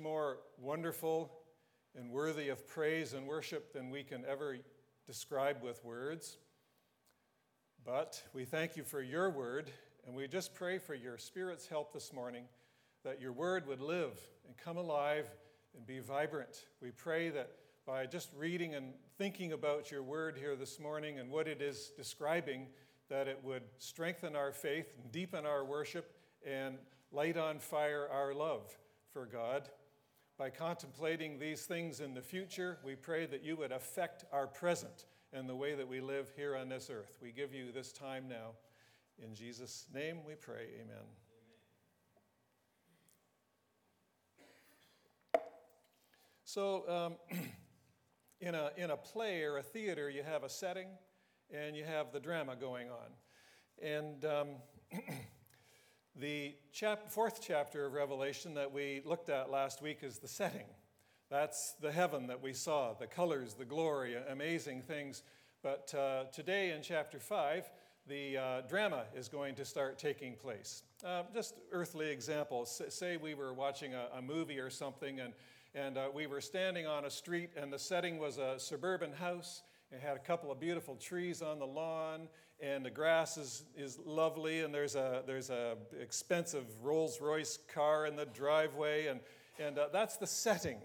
more wonderful and worthy of praise and worship than we can ever describe with words. But we thank you for your word, and we just pray for your Spirit's help this morning that your word would live and come alive and be vibrant. We pray that by just reading and thinking about your word here this morning and what it is describing, that it would strengthen our faith deepen our worship and light on fire our love for God. By contemplating these things in the future, we pray that you would affect our present and the way that we live here on this earth. We give you this time now. In Jesus' name we pray, amen. So, um, in, a, in a play or a theater, you have a setting and you have the drama going on. And um, the chap- fourth chapter of Revelation that we looked at last week is the setting. That's the heaven that we saw, the colors, the glory, amazing things. But uh, today in chapter 5, the uh, drama is going to start taking place. Uh, just earthly examples. Say we were watching a, a movie or something, and and uh, we were standing on a street, and the setting was a suburban house. It had a couple of beautiful trees on the lawn, and the grass is, is lovely, and there's a, there's a expensive Rolls Royce car in the driveway, and, and uh, that's the setting.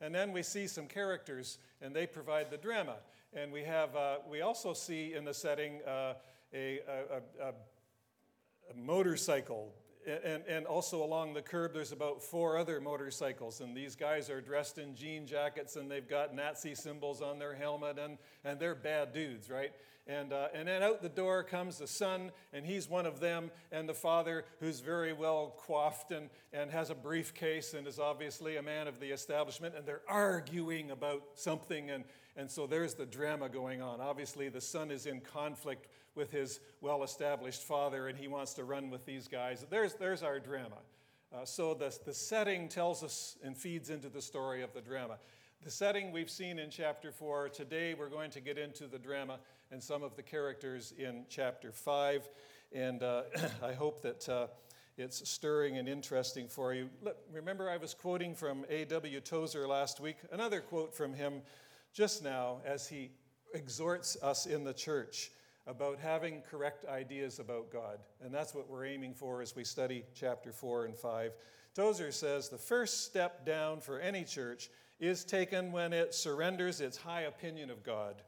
And then we see some characters, and they provide the drama. And we, have, uh, we also see in the setting uh, a, a, a, a motorcycle and, and also along the curb, there's about four other motorcycles, and these guys are dressed in jean jackets and they've got Nazi symbols on their helmet, and, and they're bad dudes, right? And, uh, and then out the door comes the son, and he's one of them, and the father, who's very well coiffed and, and has a briefcase and is obviously a man of the establishment, and they're arguing about something, and, and so there's the drama going on. Obviously, the son is in conflict with his well established father, and he wants to run with these guys. There's, there's our drama. Uh, so the, the setting tells us and feeds into the story of the drama. The setting we've seen in chapter 4. Today we're going to get into the drama and some of the characters in chapter 5. And uh, I hope that uh, it's stirring and interesting for you. remember, I was quoting from A.W. Tozer last week, another quote from him just now as he exhorts us in the church about having correct ideas about God. And that's what we're aiming for as we study chapter 4 and 5. Tozer says the first step down for any church is taken when it surrenders its high opinion of God.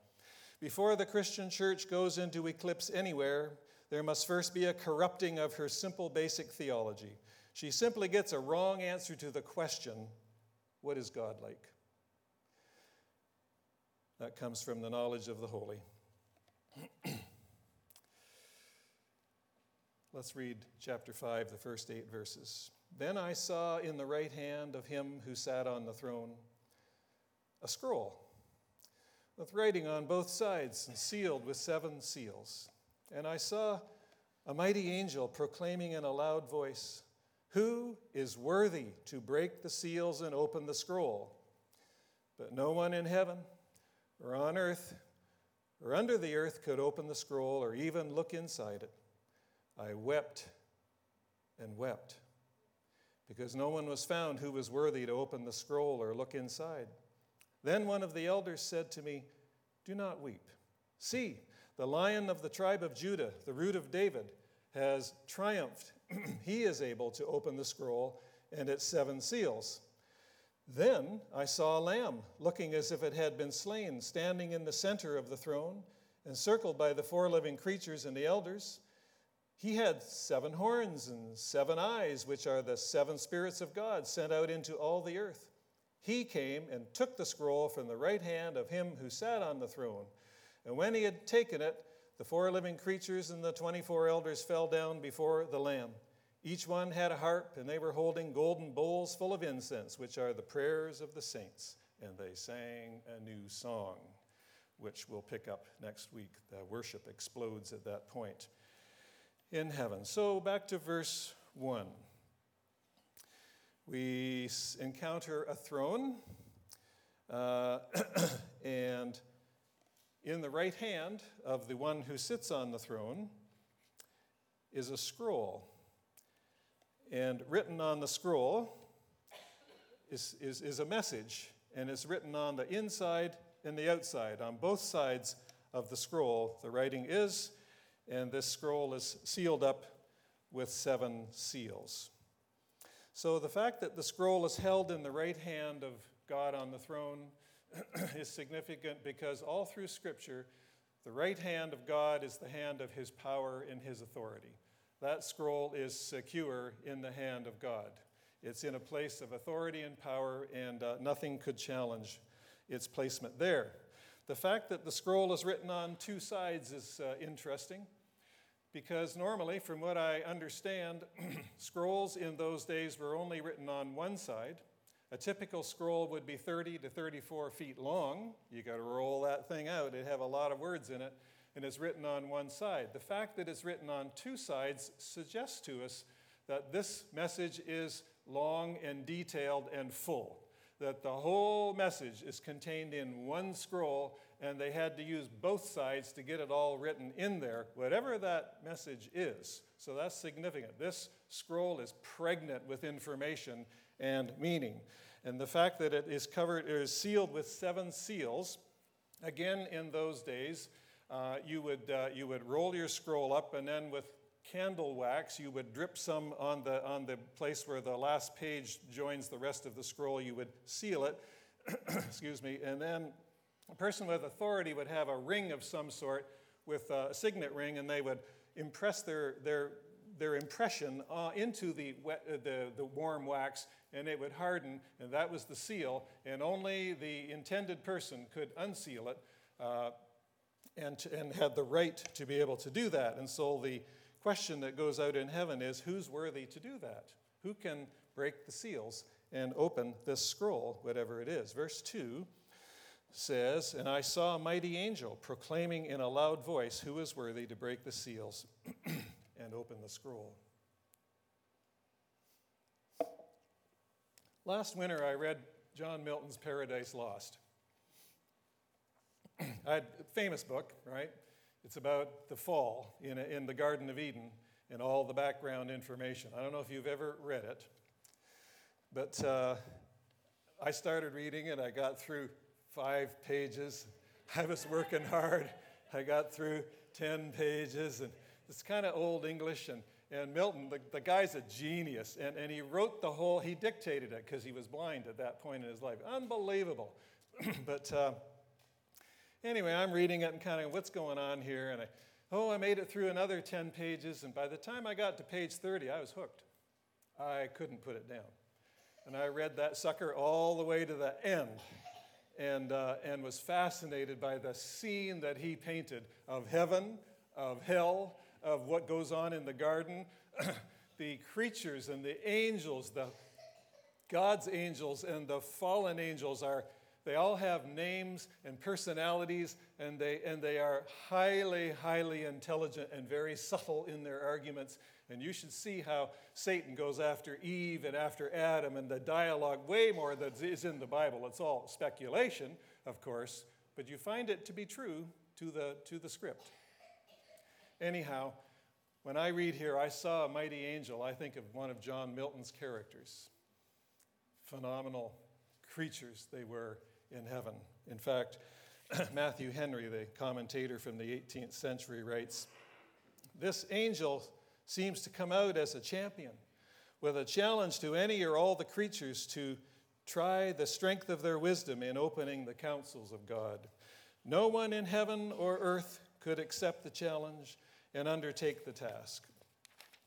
Before the Christian church goes into eclipse anywhere, there must first be a corrupting of her simple basic theology. She simply gets a wrong answer to the question what is God like? That comes from the knowledge of the holy. Let's read chapter 5, the first eight verses. Then I saw in the right hand of him who sat on the throne a scroll with writing on both sides and sealed with seven seals. And I saw a mighty angel proclaiming in a loud voice, Who is worthy to break the seals and open the scroll? But no one in heaven or on earth or under the earth could open the scroll or even look inside it. I wept and wept because no one was found who was worthy to open the scroll or look inside. Then one of the elders said to me, Do not weep. See, the lion of the tribe of Judah, the root of David, has triumphed. he is able to open the scroll and its seven seals. Then I saw a lamb, looking as if it had been slain, standing in the center of the throne, encircled by the four living creatures and the elders. He had seven horns and seven eyes, which are the seven spirits of God sent out into all the earth. He came and took the scroll from the right hand of him who sat on the throne. And when he had taken it, the four living creatures and the 24 elders fell down before the Lamb. Each one had a harp, and they were holding golden bowls full of incense, which are the prayers of the saints. And they sang a new song, which we'll pick up next week. The worship explodes at that point in heaven. So back to verse 1. We encounter a throne, uh, and in the right hand of the one who sits on the throne is a scroll. And written on the scroll is, is, is a message, and it's written on the inside and the outside, on both sides of the scroll. The writing is, and this scroll is sealed up with seven seals. So the fact that the scroll is held in the right hand of God on the throne is significant because all through Scripture, the right hand of God is the hand of his power and his authority. That scroll is secure in the hand of God. It's in a place of authority and power, and uh, nothing could challenge its placement there. The fact that the scroll is written on two sides is uh, interesting because normally, from what I understand, scrolls in those days were only written on one side. A typical scroll would be 30 to 34 feet long. You got to roll that thing out, it'd have a lot of words in it, and it's written on one side. The fact that it's written on two sides suggests to us that this message is long and detailed and full. That the whole message is contained in one scroll, and they had to use both sides to get it all written in there, whatever that message is. So that's significant. This scroll is pregnant with information and meaning. And the fact that it is covered, is sealed with seven seals, again, in those days, uh, you, would, uh, you would roll your scroll up, and then with candle wax, you would drip some on the, on the place where the last page joins the rest of the scroll. You would seal it, excuse me, and then a person with authority would have a ring of some sort with a signet ring, and they would impress their, their, their impression uh, into the, wet, uh, the, the warm wax, and it would harden, and that was the seal, and only the intended person could unseal it uh, and, and had the right to be able to do that. And so the question that goes out in heaven is who's worthy to do that? Who can break the seals and open this scroll, whatever it is? Verse 2 says, And I saw a mighty angel proclaiming in a loud voice, Who is worthy to break the seals and open the scroll? Last winter, I read John Milton's Paradise Lost. A famous book, right? It's about the fall in, in the Garden of Eden and all the background information. I don't know if you've ever read it, but uh, I started reading it. I got through five pages. I was working hard. I got through 10 pages, and it's kind of old English. And, and Milton, the, the guy's a genius, and, and he wrote the whole, he dictated it because he was blind at that point in his life. Unbelievable. but uh, anyway, I'm reading it and kind of what's going on here, and I, oh, I made it through another 10 pages, and by the time I got to page 30, I was hooked. I couldn't put it down. And I read that sucker all the way to the end and, uh, and was fascinated by the scene that he painted of heaven, of hell, of what goes on in the garden. the creatures and the angels, the God's angels and the fallen angels are they all have names and personalities, and they, and they are highly, highly intelligent and very subtle in their arguments. And you should see how Satan goes after Eve and after Adam, and the dialogue, way more than is in the Bible. It's all speculation, of course, but you find it to be true to the, to the script. Anyhow, when I read here, I saw a mighty angel, I think of one of John Milton's characters. Phenomenal creatures they were in heaven. In fact, Matthew Henry, the commentator from the 18th century, writes This angel seems to come out as a champion with a challenge to any or all the creatures to try the strength of their wisdom in opening the counsels of God. No one in heaven or earth could accept the challenge and undertake the task.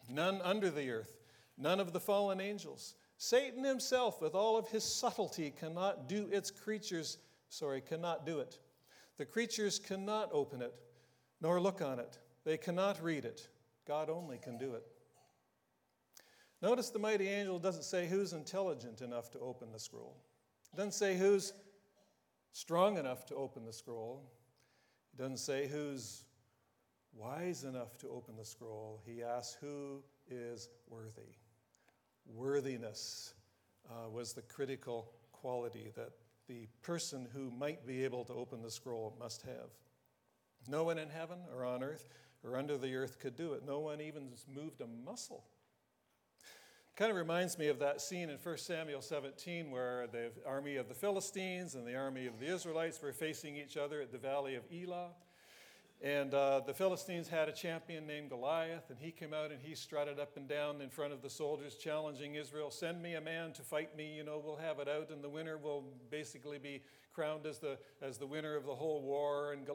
None under the earth, none of the fallen angels, Satan himself, with all of his subtlety, cannot do its creatures, sorry, cannot do it. The creatures cannot open it, nor look on it. They cannot read it. God only can do it. Notice the mighty angel doesn't say who's intelligent enough to open the scroll. It doesn't say who's strong enough to open the scroll. It doesn't say who's wise enough to open the scroll. He asks who is worthy worthiness uh, was the critical quality that the person who might be able to open the scroll must have. No one in heaven or on earth or under the earth could do it. No one even moved a muscle. It Kind of reminds me of that scene in 1 Samuel 17 where the army of the Philistines and the army of the Israelites were facing each other at the valley of Elah. And uh, the Philistines had a champion named Goliath, and he came out and he strutted up and down in front of the soldiers, challenging Israel Send me a man to fight me, you know, we'll have it out, and the winner will basically be crowned as the, as the winner of the whole war. And,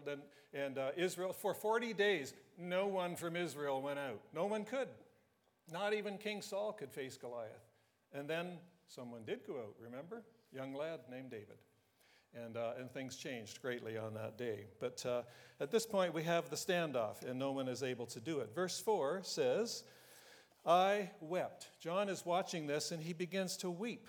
and, uh, Israel, for 40 days, no one from Israel went out. No one could. Not even King Saul could face Goliath. And then someone did go out, remember? Young lad named David. And, uh, and things changed greatly on that day. But uh, at this point, we have the standoff, and no one is able to do it. Verse 4 says, I wept. John is watching this, and he begins to weep.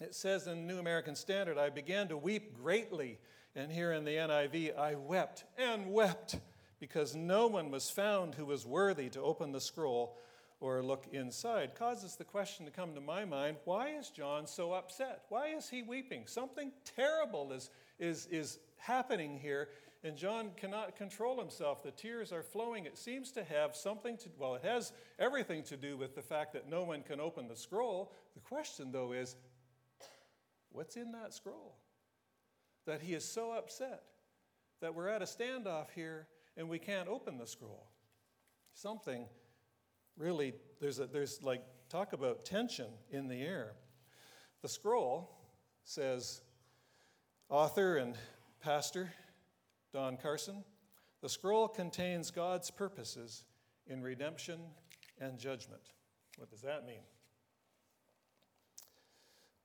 It says in New American Standard, I began to weep greatly. And here in the NIV, I wept and wept because no one was found who was worthy to open the scroll or look inside. Causes the question to come to my mind why is John so upset? Why is he weeping? Something terrible is, is, is happening here, and John cannot control himself. The tears are flowing. It seems to have something to, well, it has everything to do with the fact that no one can open the scroll. The question, though, is what's in that scroll? That he is so upset that we're at a standoff here and we can't open the scroll. Something really, there's, a, there's like, talk about tension in the air. The scroll says, author and pastor Don Carson, the scroll contains God's purposes in redemption and judgment. What does that mean?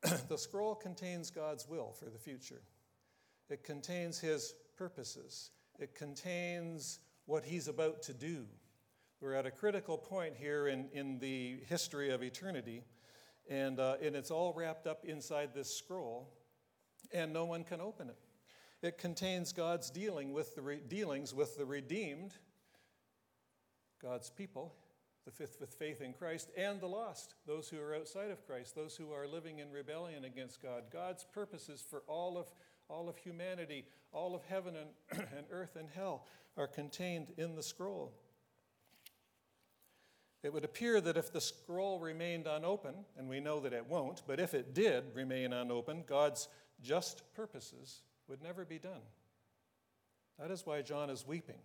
the scroll contains God's will for the future. It contains his purposes. It contains what he's about to do. We're at a critical point here in, in the history of eternity, and, uh, and it's all wrapped up inside this scroll, and no one can open it. It contains God's dealing with the re- dealings with the redeemed, God's people, the fifth with faith in Christ, and the lost, those who are outside of Christ, those who are living in rebellion against God. God's purposes for all of, all of humanity, all of heaven and, and earth and hell are contained in the scroll. It would appear that if the scroll remained unopened, and we know that it won't, but if it did remain unopened, God's just purposes would never be done. That is why John is weeping.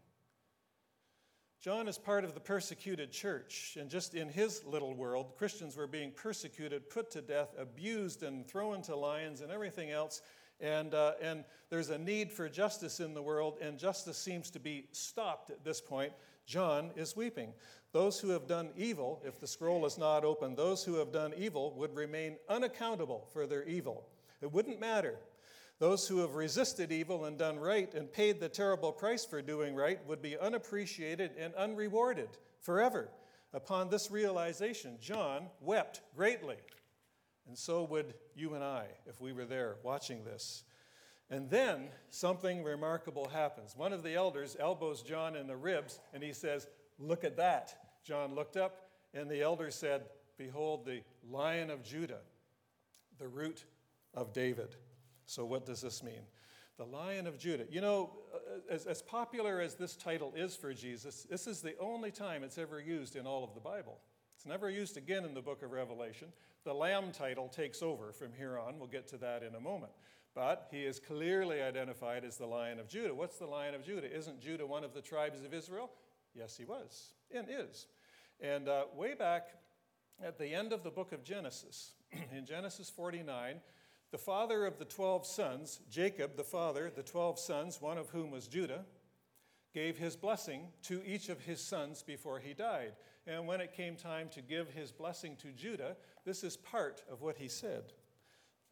John is part of the persecuted church, and just in his little world, Christians were being persecuted, put to death, abused, and thrown to lions and everything else. And, uh, and there's a need for justice in the world, and justice seems to be stopped at this point. John is weeping. Those who have done evil, if the scroll is not open, those who have done evil would remain unaccountable for their evil. It wouldn't matter. Those who have resisted evil and done right and paid the terrible price for doing right would be unappreciated and unrewarded forever. Upon this realization, John wept greatly. And so would you and I if we were there watching this. And then something remarkable happens. One of the elders elbows John in the ribs and he says, Look at that. John looked up, and the elder said, Behold, the lion of Judah, the root of David. So, what does this mean? The Lion of Judah. You know, uh, as, as popular as this title is for Jesus, this is the only time it's ever used in all of the Bible. It's never used again in the book of Revelation. The Lamb title takes over from here on. We'll get to that in a moment. But he is clearly identified as the Lion of Judah. What's the Lion of Judah? Isn't Judah one of the tribes of Israel? Yes, he was and is. And uh, way back at the end of the book of Genesis, in Genesis 49, the father of the 12 sons, Jacob, the father, the 12 sons, one of whom was Judah, gave his blessing to each of his sons before he died. And when it came time to give his blessing to Judah, this is part of what he said.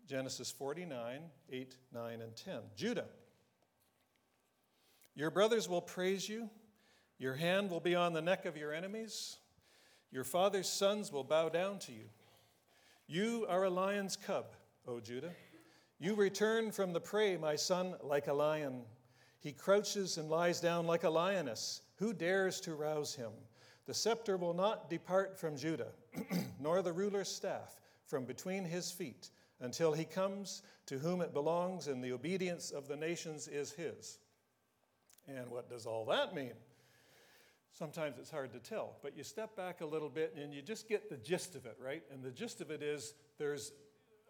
Genesis 49, 8, 9, and 10. Judah, your brothers will praise you your hand will be on the neck of your enemies. Your father's sons will bow down to you. You are a lion's cub, O Judah. You return from the prey, my son, like a lion. He crouches and lies down like a lioness. Who dares to rouse him? The scepter will not depart from Judah, nor the ruler's staff from between his feet, until he comes to whom it belongs, and the obedience of the nations is his. And what does all that mean? sometimes it's hard to tell. But you step back a little bit and you just get the gist of it, right? And the gist of it is there's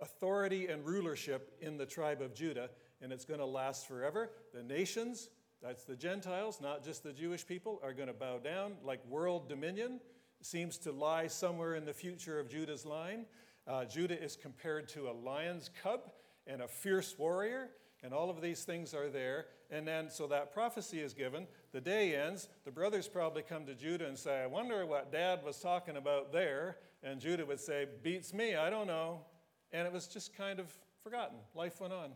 authority and rulership in the tribe of Judah, and it's going to last forever. The nations, that's the Gentiles, not just the Jewish people, are going to bow down like world dominion. Seems to lie somewhere in the future of Judah's line. Uh, Judah is compared to a lion's cub and a fierce warrior, and all of these things are there. And then, so that prophecy is given. The day ends. The brothers probably come to Judah and say, I wonder what dad was talking about there. And Judah would say, Beats me, I don't know. And it was just kind of forgotten. Life went on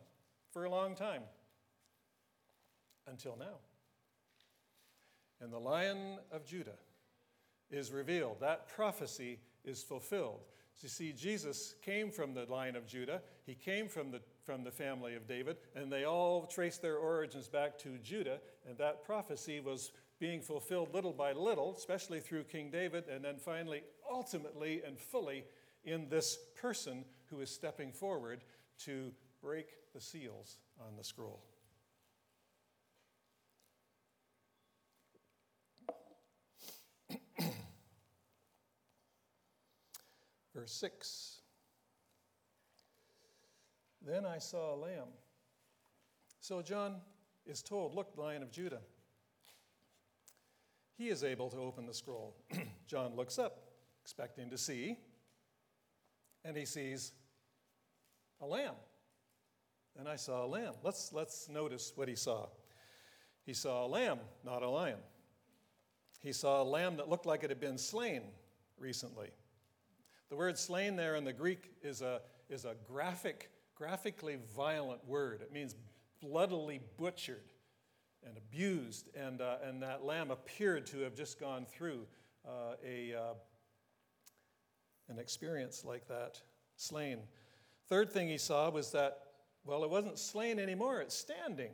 for a long time until now. And the Lion of Judah is revealed. That prophecy is fulfilled. So you see, Jesus came from the line of Judah, he came from the, from the family of David, and they all trace their origins back to Judah, and that prophecy was being fulfilled little by little, especially through King David, and then finally, ultimately, and fully in this person who is stepping forward to break the seals on the scroll. Verse 6 Then I saw a lamb. So John is told, Look, Lion of Judah. He is able to open the scroll. John looks up, expecting to see, and he sees a lamb. And I saw a lamb. Let's, let's notice what he saw. He saw a lamb, not a lion. He saw a lamb that looked like it had been slain recently. The word slain there in the Greek is a, is a graphic, graphically violent word. It means bloodily butchered and abused. And, uh, and that lamb appeared to have just gone through uh, a, uh, an experience like that, slain. Third thing he saw was that, well, it wasn't slain anymore, it's standing.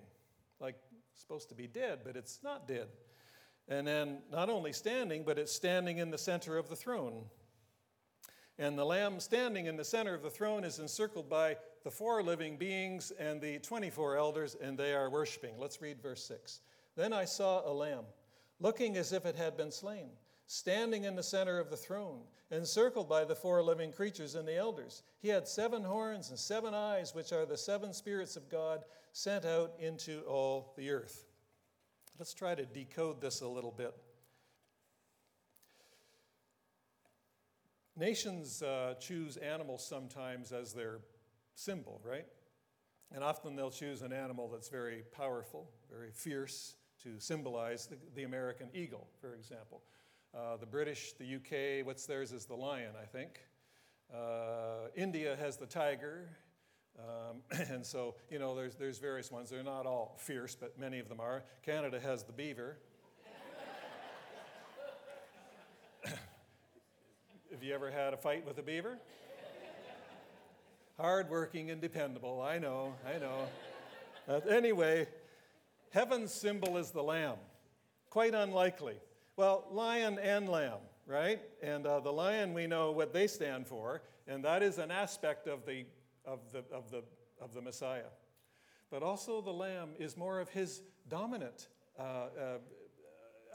Like, supposed to be dead, but it's not dead. And then not only standing, but it's standing in the center of the throne. And the Lamb standing in the center of the throne is encircled by the four living beings and the 24 elders, and they are worshiping. Let's read verse 6. Then I saw a lamb, looking as if it had been slain, standing in the center of the throne, encircled by the four living creatures and the elders. He had seven horns and seven eyes, which are the seven spirits of God sent out into all the earth. Let's try to decode this a little bit. Nations uh, choose animals sometimes as their symbol, right? And often they'll choose an animal that's very powerful, very fierce, to symbolize the, the American eagle, for example. Uh, the British, the UK, what's theirs is the lion, I think. Uh, India has the tiger. Um, and so, you know, there's, there's various ones. They're not all fierce, but many of them are. Canada has the beaver. Have you ever had a fight with a beaver? Hardworking and dependable, I know, I know. But anyway, heaven's symbol is the lamb. Quite unlikely. Well, lion and lamb, right? And uh, the lion, we know what they stand for, and that is an aspect of the, of, the, of, the, of the Messiah. But also, the lamb is more of his dominant uh, uh,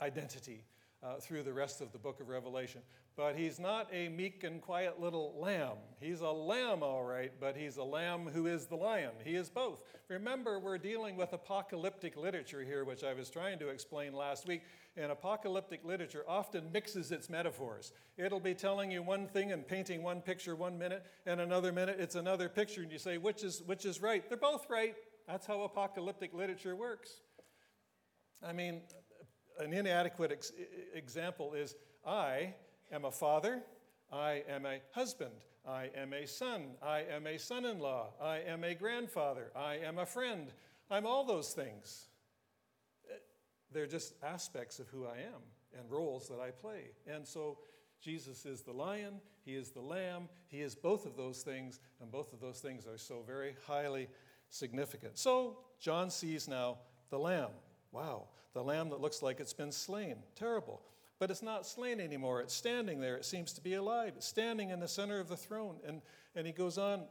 identity uh, through the rest of the book of Revelation. But he's not a meek and quiet little lamb. He's a lamb, all right, but he's a lamb who is the lion. He is both. Remember, we're dealing with apocalyptic literature here, which I was trying to explain last week. And apocalyptic literature often mixes its metaphors. It'll be telling you one thing and painting one picture one minute, and another minute it's another picture, and you say, which is, which is right? They're both right. That's how apocalyptic literature works. I mean, an inadequate ex- example is I am a father, I am a husband, I am a son, I am a son in law, I am a grandfather, I am a friend. I'm all those things. Eh, they're just aspects of who I am and roles that I play. And so Jesus is the lion, he is the lamb, he is both of those things, and both of those things are so very highly significant. So John sees now the lamb. Wow, the lamb that looks like it's been slain. Terrible. But it's not slain anymore. It's standing there. It seems to be alive. It's standing in the center of the throne. And, and he goes on,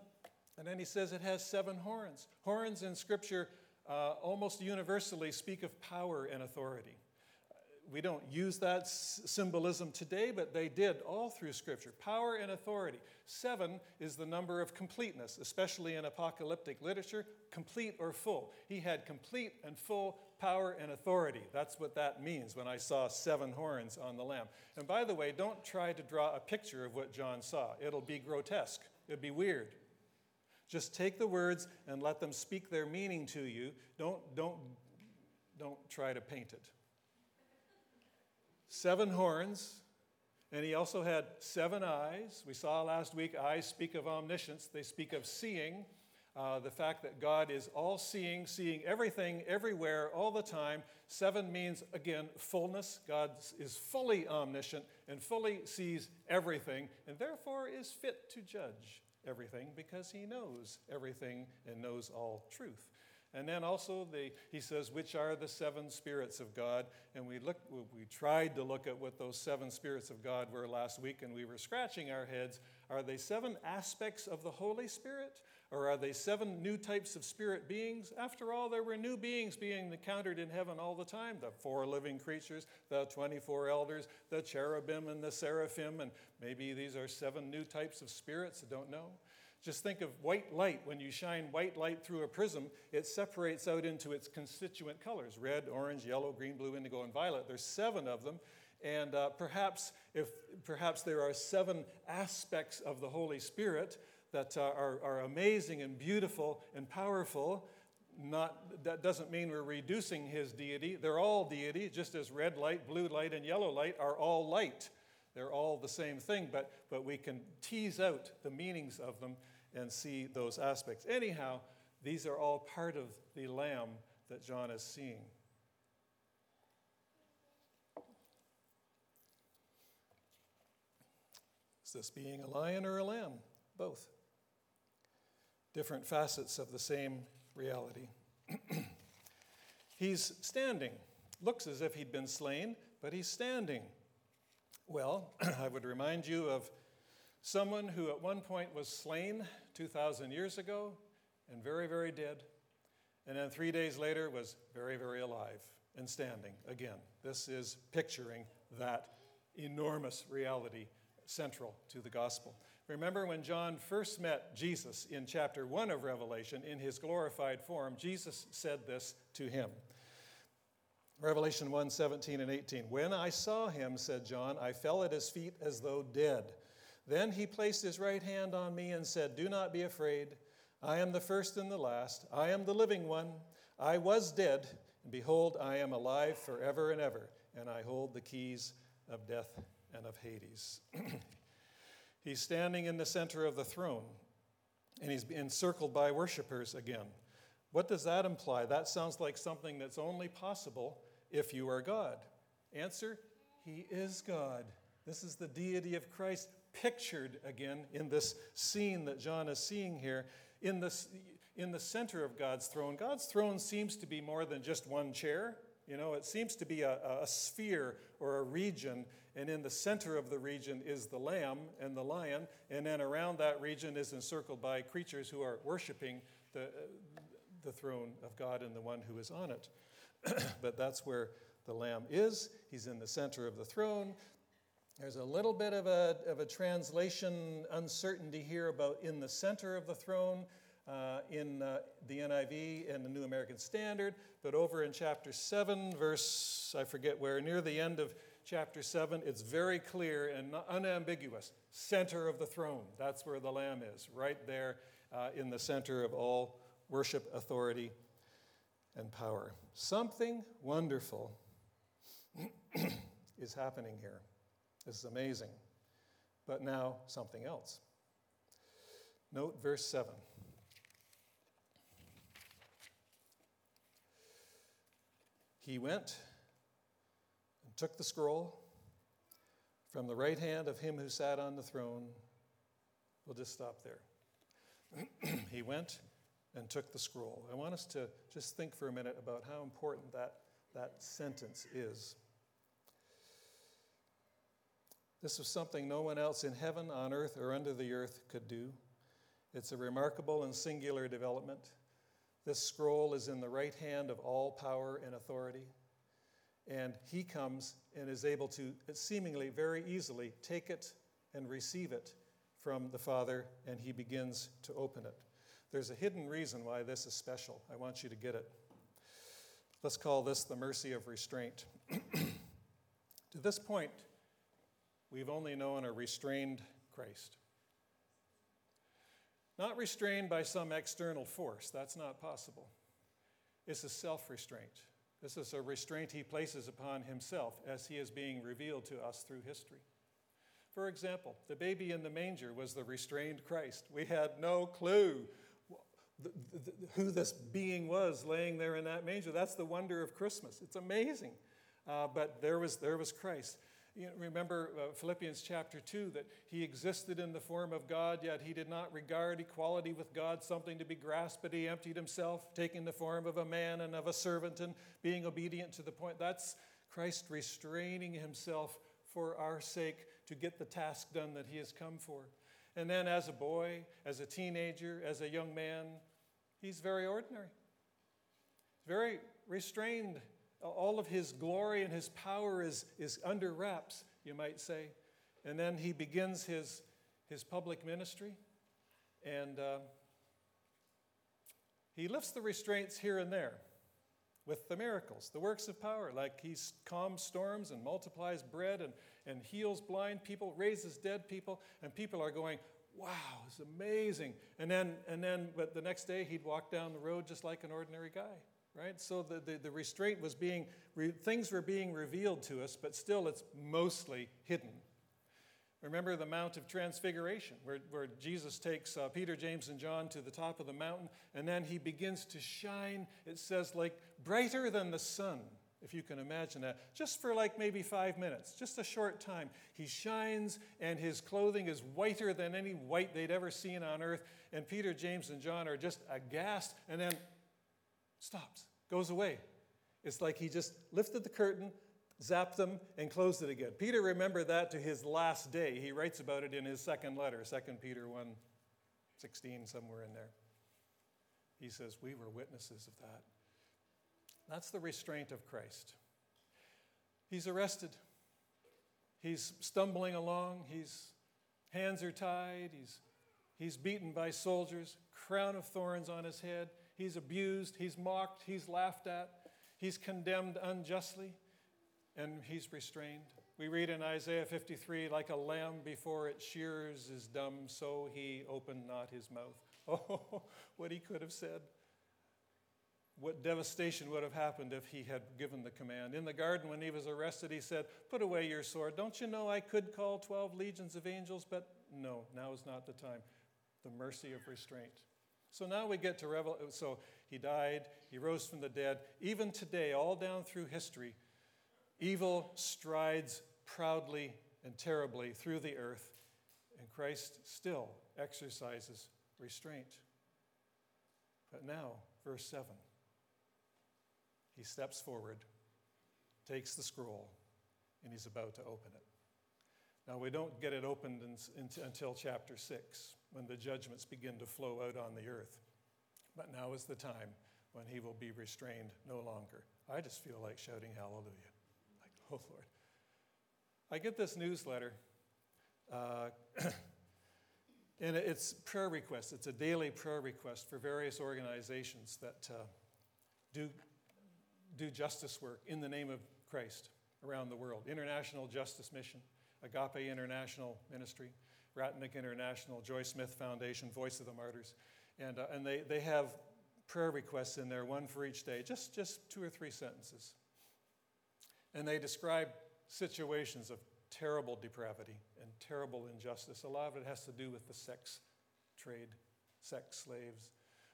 and then he says it has seven horns. Horns in Scripture uh, almost universally speak of power and authority. we don't use that s- symbolism today, but they did all through Scripture. Power and authority. Seven is the number of completeness, especially in apocalyptic literature, complete or full. He had complete and full power and authority. That's what that means when I saw seven horns on the Lamb. And by the way, don't try to draw a picture of what John saw, it'll be grotesque, it'll be weird. Just take the words and let them speak their meaning to you. Don't, don't, don't try to paint it seven horns, and he also had seven eyes. We saw last week eyes speak of omniscience, they speak of seeing. Uh, the fact that God is all seeing, seeing everything, everywhere, all the time. Seven means, again, fullness. God is fully omniscient and fully sees everything, and therefore is fit to judge everything because he knows everything and knows all truth. And then also the, he says, which are the seven spirits of God? And we looked, we tried to look at what those seven spirits of God were last week, and we were scratching our heads. Are they seven aspects of the Holy Spirit? Or are they seven new types of spirit beings? After all, there were new beings being encountered in heaven all the time the four living creatures, the 24 elders, the cherubim and the seraphim, and maybe these are seven new types of spirits, I don't know. Just think of white light. When you shine white light through a prism, it separates out into its constituent colors red, orange, yellow, green, blue, indigo, and violet. There's seven of them. And uh, perhaps, if, perhaps there are seven aspects of the Holy Spirit that uh, are, are amazing and beautiful and powerful. Not, that doesn't mean we're reducing his deity. They're all deity, just as red light, blue light, and yellow light are all light. They're all the same thing, but, but we can tease out the meanings of them and see those aspects. Anyhow, these are all part of the lamb that John is seeing. Is this being a lion or a lamb? Both. Different facets of the same reality. he's standing. Looks as if he'd been slain, but he's standing. Well, I would remind you of someone who at one point was slain 2,000 years ago and very, very dead, and then three days later was very, very alive and standing again. This is picturing that enormous reality central to the gospel. Remember when John first met Jesus in chapter 1 of Revelation in his glorified form, Jesus said this to him. Revelation 1 17 and 18. When I saw him, said John, I fell at his feet as though dead. Then he placed his right hand on me and said, Do not be afraid. I am the first and the last. I am the living one. I was dead, and behold, I am alive forever and ever, and I hold the keys of death and of Hades. he's standing in the center of the throne, and he's encircled by worshipers again. What does that imply? That sounds like something that's only possible if you are God? Answer He is God. This is the deity of Christ pictured again in this scene that John is seeing here. In, this, in the center of God's throne, God's throne seems to be more than just one chair. You know, it seems to be a, a sphere or a region, and in the center of the region is the lamb and the lion, and then around that region is encircled by creatures who are worshiping the, the throne of God and the one who is on it. but that's where the Lamb is. He's in the center of the throne. There's a little bit of a, of a translation uncertainty here about in the center of the throne uh, in uh, the NIV and the New American Standard, but over in chapter 7, verse, I forget where, near the end of chapter 7, it's very clear and unambiguous. Center of the throne. That's where the Lamb is, right there uh, in the center of all worship, authority, and power. Something wonderful is happening here. This is amazing. But now, something else. Note verse 7. He went and took the scroll from the right hand of him who sat on the throne. We'll just stop there. he went and took the scroll. I want us to just think for a minute about how important that, that sentence is. This was something no one else in heaven, on earth, or under the earth could do. It's a remarkable and singular development. This scroll is in the right hand of all power and authority. And he comes and is able to seemingly very easily take it and receive it from the Father, and he begins to open it. There's a hidden reason why this is special. I want you to get it. Let's call this the mercy of restraint. to this point, we've only known a restrained Christ. Not restrained by some external force, that's not possible. It's a self restraint. This is a restraint he places upon himself as he is being revealed to us through history. For example, the baby in the manger was the restrained Christ. We had no clue who this being was laying there in that manger. That's the wonder of Christmas. It's amazing. Uh, but there was, there was Christ. You know, remember uh, Philippians chapter 2 that he existed in the form of God, yet he did not regard equality with God something to be grasped, but he emptied himself, taking the form of a man and of a servant and being obedient to the point. That's Christ restraining himself for our sake to get the task done that he has come for. And then as a boy, as a teenager, as a young man, he's very ordinary, very restrained all of his glory and his power is, is under wraps, you might say. And then he begins his, his public ministry, and uh, he lifts the restraints here and there with the miracles, the works of power, like he calms storms and multiplies bread and, and heals blind people, raises dead people, and people are going, wow, it's amazing. And then, and then, but the next day he'd walk down the road just like an ordinary guy right? So the, the, the restraint was being, re, things were being revealed to us, but still it's mostly hidden. Remember the Mount of Transfiguration, where, where Jesus takes uh, Peter, James, and John to the top of the mountain, and then he begins to shine, it says, like brighter than the sun, if you can imagine that, just for like maybe five minutes, just a short time. He shines, and his clothing is whiter than any white they'd ever seen on earth, and Peter, James, and John are just aghast, and then stops, goes away. It's like he just lifted the curtain, zapped them, and closed it again. Peter remembered that to his last day. He writes about it in his second letter, 2 Peter 1 16, somewhere in there. He says, We were witnesses of that. That's the restraint of Christ. He's arrested. He's stumbling along. His hands are tied. He's, he's beaten by soldiers, crown of thorns on his head he's abused, he's mocked, he's laughed at, he's condemned unjustly, and he's restrained. We read in Isaiah 53 like a lamb before its shears is dumb, so he opened not his mouth. Oh, what he could have said. What devastation would have happened if he had given the command. In the garden, when he was arrested, he said, Put away your sword. Don't you know I could call 12 legions of angels? But no, now is not the time. The mercy of restraint. So now we get to Revelation. So he died, he rose from the dead. Even today, all down through history, evil strides proudly and terribly through the earth, and Christ still exercises restraint. But now, verse 7, he steps forward, takes the scroll, and he's about to open it. Now, we don't get it opened in, in, until chapter 6, when the judgments begin to flow out on the earth. But now is the time when he will be restrained no longer. I just feel like shouting hallelujah. Like, oh Lord. I get this newsletter, uh, and it's prayer requests. It's a daily prayer request for various organizations that uh, do, do justice work in the name of Christ around the world. International Justice Mission. Agape International Ministry, Ratanak International, Joy Smith Foundation, Voice of the Martyrs. And, uh, and they, they have prayer requests in there, one for each day, just, just two or three sentences. And they describe situations of terrible depravity and terrible injustice. A lot of it has to do with the sex trade, sex slaves,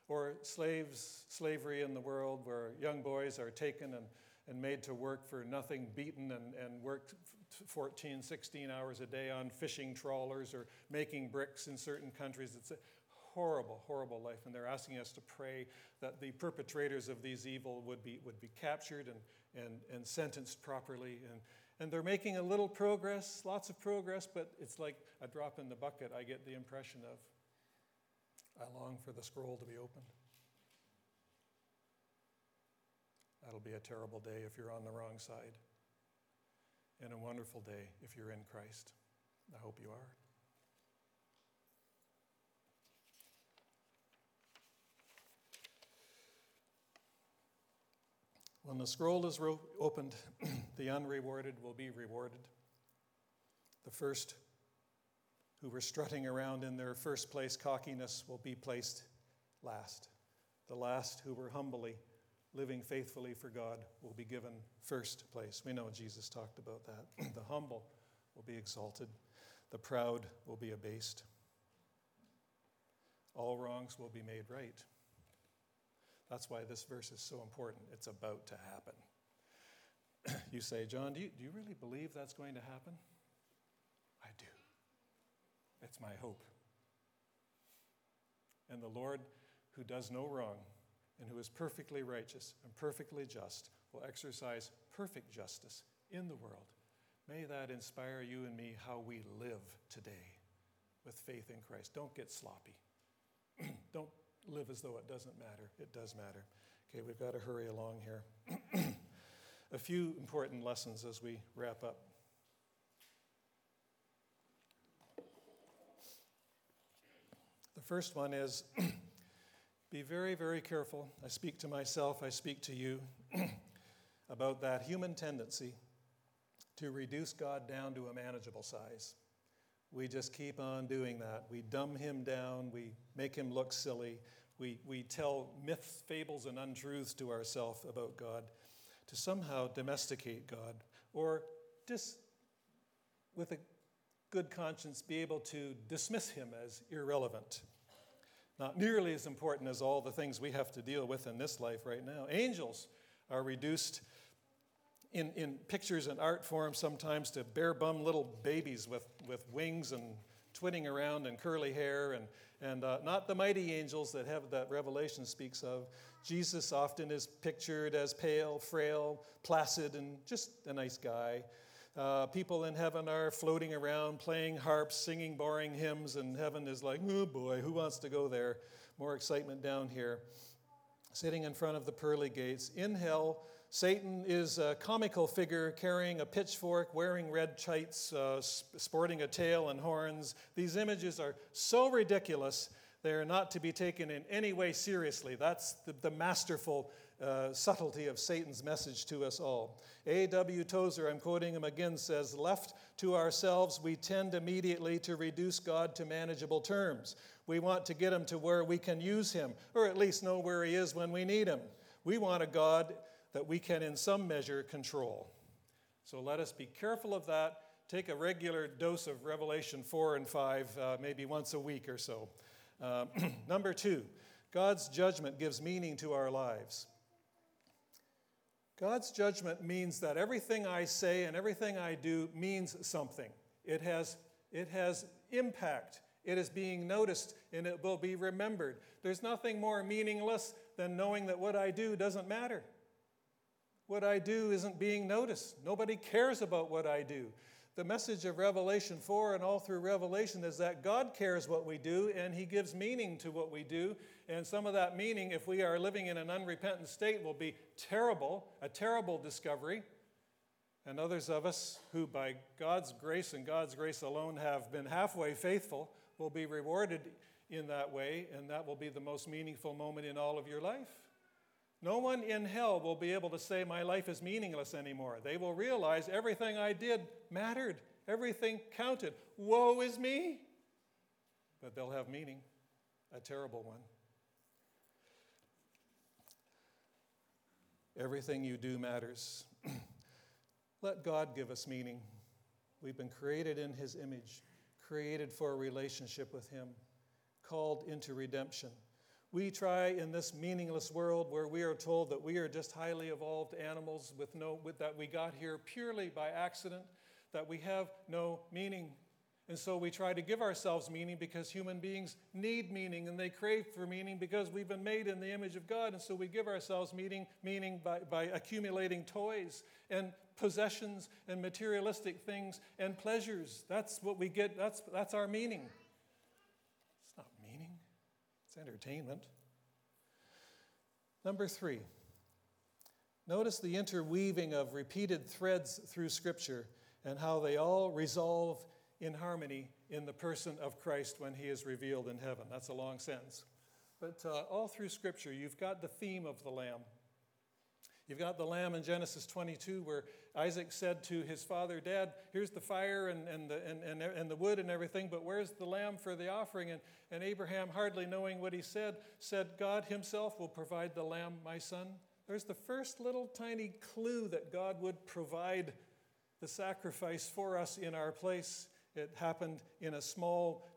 or slaves, slavery in the world where young boys are taken and, and made to work for nothing, beaten and, and worked 14, 16 hours a day on fishing trawlers or making bricks in certain countries. It's a horrible, horrible life. And they're asking us to pray that the perpetrators of these evil would be, would be captured and, and, and sentenced properly. And, and they're making a little progress, lots of progress, but it's like a drop in the bucket, I get the impression of. I long for the scroll to be opened. That'll be a terrible day if you're on the wrong side, and a wonderful day if you're in Christ. I hope you are. When the scroll is ro- opened, the unrewarded will be rewarded. The first who were strutting around in their first place cockiness will be placed last. The last who were humbly living faithfully for God will be given first place. We know Jesus talked about that. the humble will be exalted, the proud will be abased. All wrongs will be made right. That's why this verse is so important. It's about to happen. you say, John, do you, do you really believe that's going to happen? I do. It's my hope. And the Lord, who does no wrong and who is perfectly righteous and perfectly just, will exercise perfect justice in the world. May that inspire you and me how we live today with faith in Christ. Don't get sloppy. Don't live as though it doesn't matter. It does matter. Okay, we've got to hurry along here. a few important lessons as we wrap up. The first one is be very, very careful. I speak to myself, I speak to you about that human tendency to reduce God down to a manageable size. We just keep on doing that. We dumb him down, we make him look silly, we, we tell myths, fables, and untruths to ourselves about God to somehow domesticate God or just with a good conscience be able to dismiss him as irrelevant. Not nearly as important as all the things we have to deal with in this life right now. Angels are reduced in, in pictures and art form sometimes to bare bum little babies with, with wings and twitting around and curly hair and, and uh, not the mighty angels that have that revelation speaks of jesus often is pictured as pale frail placid and just a nice guy uh, people in heaven are floating around playing harps singing boring hymns and heaven is like oh boy who wants to go there more excitement down here sitting in front of the pearly gates in hell Satan is a comical figure carrying a pitchfork, wearing red tights, uh, sporting a tail and horns. These images are so ridiculous, they are not to be taken in any way seriously. That's the, the masterful uh, subtlety of Satan's message to us all. A.W. Tozer, I'm quoting him again, says, Left to ourselves, we tend immediately to reduce God to manageable terms. We want to get him to where we can use him, or at least know where he is when we need him. We want a God that we can, in some measure, control. So let us be careful of that. Take a regular dose of Revelation 4 and 5, uh, maybe once a week or so. Uh, number two, God's judgment gives meaning to our lives. God's judgment means that everything I say and everything I do means something. It has, it has impact. It is being noticed and it will be remembered. There's nothing more meaningless than knowing that what I do doesn't matter what I do isn't being noticed. Nobody cares about what I do. The message of Revelation 4 and all through Revelation is that God cares what we do and He gives meaning to what we do. And some of that meaning, if we are living in an unrepentant state, will be terrible, a terrible discovery. And others of us who, by God's grace and God's grace alone, have been halfway faithful, will be rewarded in that way, and that will be the most meaningful moment in all of your life. No one in hell will be able to say, My life is meaningless anymore. They will realize everything I did mattered, everything counted. Woe is me! But they'll have meaning, a terrible one. Everything you do matters. Let God give us meaning. We've been created in His image, created for a relationship with Him, called into redemption. We try in this meaningless world where we are told that we are just highly evolved animals with no, with, that we got here purely by accident, that we have no meaning. And so we try to give ourselves meaning because human beings need meaning and they crave for meaning because we've been made in the image of God. And so we give ourselves meaning, meaning by, by accumulating toys and possessions and materialistic things and pleasures. That's what we get, that's, that's our meaning. It's entertainment. Number three, Notice the interweaving of repeated threads through Scripture and how they all resolve in harmony in the person of Christ when he is revealed in heaven. That's a long sentence. But uh, all through Scripture, you've got the theme of the Lamb. You've got the lamb in Genesis 22 where Isaac said to his father, Dad, here's the fire and, and, the, and, and, and the wood and everything, but where's the lamb for the offering? And, and Abraham, hardly knowing what he said, said, God himself will provide the lamb, my son. There's the first little tiny clue that God would provide the sacrifice for us in our place. It happened in a small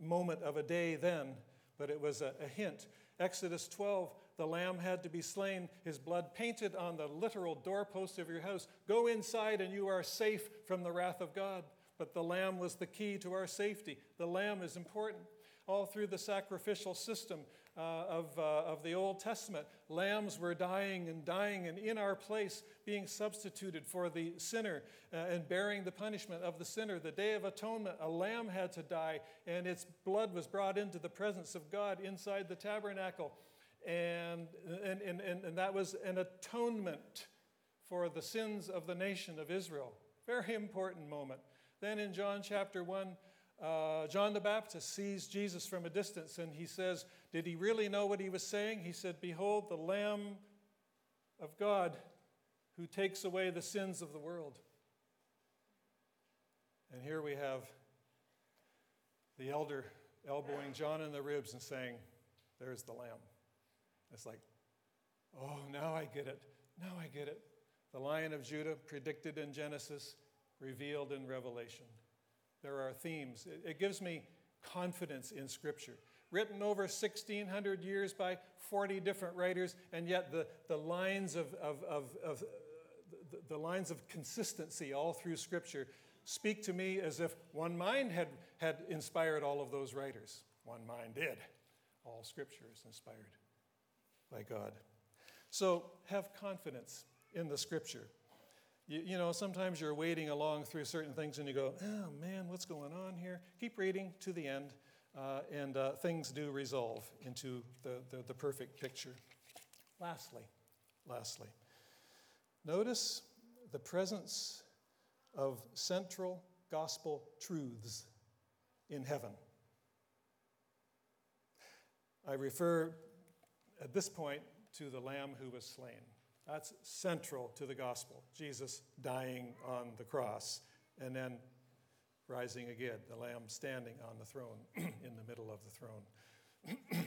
moment of a day then, but it was a, a hint. Exodus 12, the lamb had to be slain, his blood painted on the literal doorposts of your house. Go inside and you are safe from the wrath of God. But the lamb was the key to our safety. The lamb is important. All through the sacrificial system, uh, of, uh, of the Old Testament. Lambs were dying and dying, and in our place, being substituted for the sinner uh, and bearing the punishment of the sinner. The Day of Atonement, a lamb had to die, and its blood was brought into the presence of God inside the tabernacle. And, and, and, and that was an atonement for the sins of the nation of Israel. Very important moment. Then in John chapter 1, uh, John the Baptist sees Jesus from a distance and he says, Did he really know what he was saying? He said, Behold, the Lamb of God who takes away the sins of the world. And here we have the elder elbowing John in the ribs and saying, There's the Lamb. It's like, Oh, now I get it. Now I get it. The Lion of Judah, predicted in Genesis, revealed in Revelation. There are themes. It, it gives me confidence in Scripture. Written over 1,600 years by 40 different writers, and yet the, the lines of, of, of, of the, the lines of consistency all through Scripture speak to me as if one mind had, had inspired all of those writers. One mind did. All Scripture is inspired by God. So have confidence in the Scripture. You, you, know, sometimes you're wading along through certain things and you go, oh man, what's going on here? Keep reading to the end, uh, and uh, things do resolve into the, the, the perfect picture. Lastly, lastly, notice the presence of central gospel truths in heaven. I refer at this point to the Lamb who was slain. That's central to the gospel. Jesus dying on the cross and then rising again, the Lamb standing on the throne, in the middle of the throne.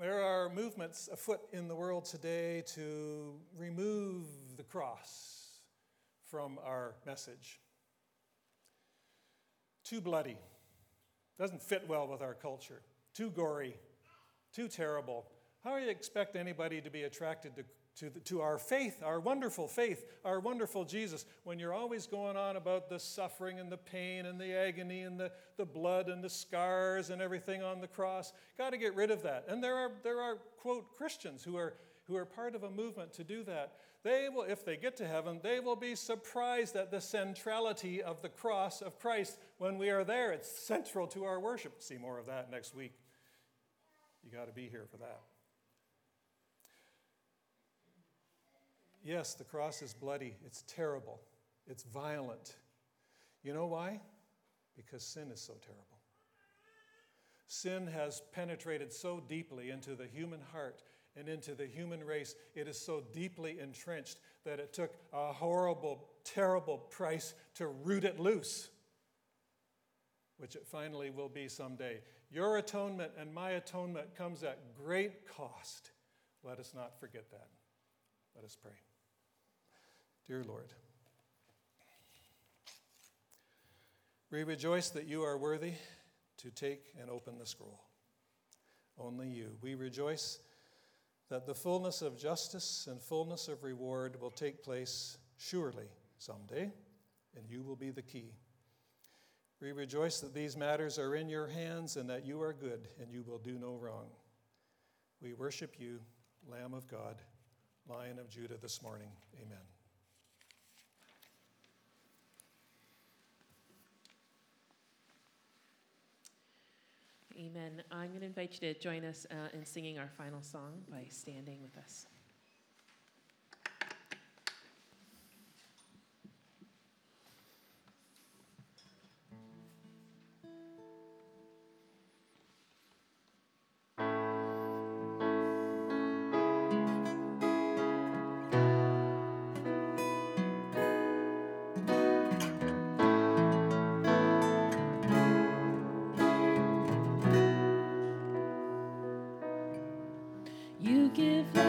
there are movements afoot in the world today to remove the cross from our message. Too bloody. Doesn't fit well with our culture. Too gory. Too terrible. How do you expect anybody to be attracted to to, the, to our faith, our wonderful faith, our wonderful Jesus, when you're always going on about the suffering and the pain and the agony and the, the blood and the scars and everything on the cross. Got to get rid of that. And there are, there are, quote, Christians who are, who are part of a movement to do that. They will, if they get to heaven, they will be surprised at the centrality of the cross of Christ when we are there. It's central to our worship. See more of that next week. You got to be here for that. Yes, the cross is bloody, it's terrible, it's violent. You know why? Because sin is so terrible. Sin has penetrated so deeply into the human heart and into the human race. It is so deeply entrenched that it took a horrible, terrible price to root it loose, which it finally will be someday. Your atonement and my atonement comes at great cost. Let us not forget that. Let us pray. Dear Lord, we rejoice that you are worthy to take and open the scroll. Only you. We rejoice that the fullness of justice and fullness of reward will take place surely someday, and you will be the key. We rejoice that these matters are in your hands and that you are good and you will do no wrong. We worship you, Lamb of God, Lion of Judah, this morning. Amen. Amen. I'm going to invite you to join us uh, in singing our final song by standing with us. You give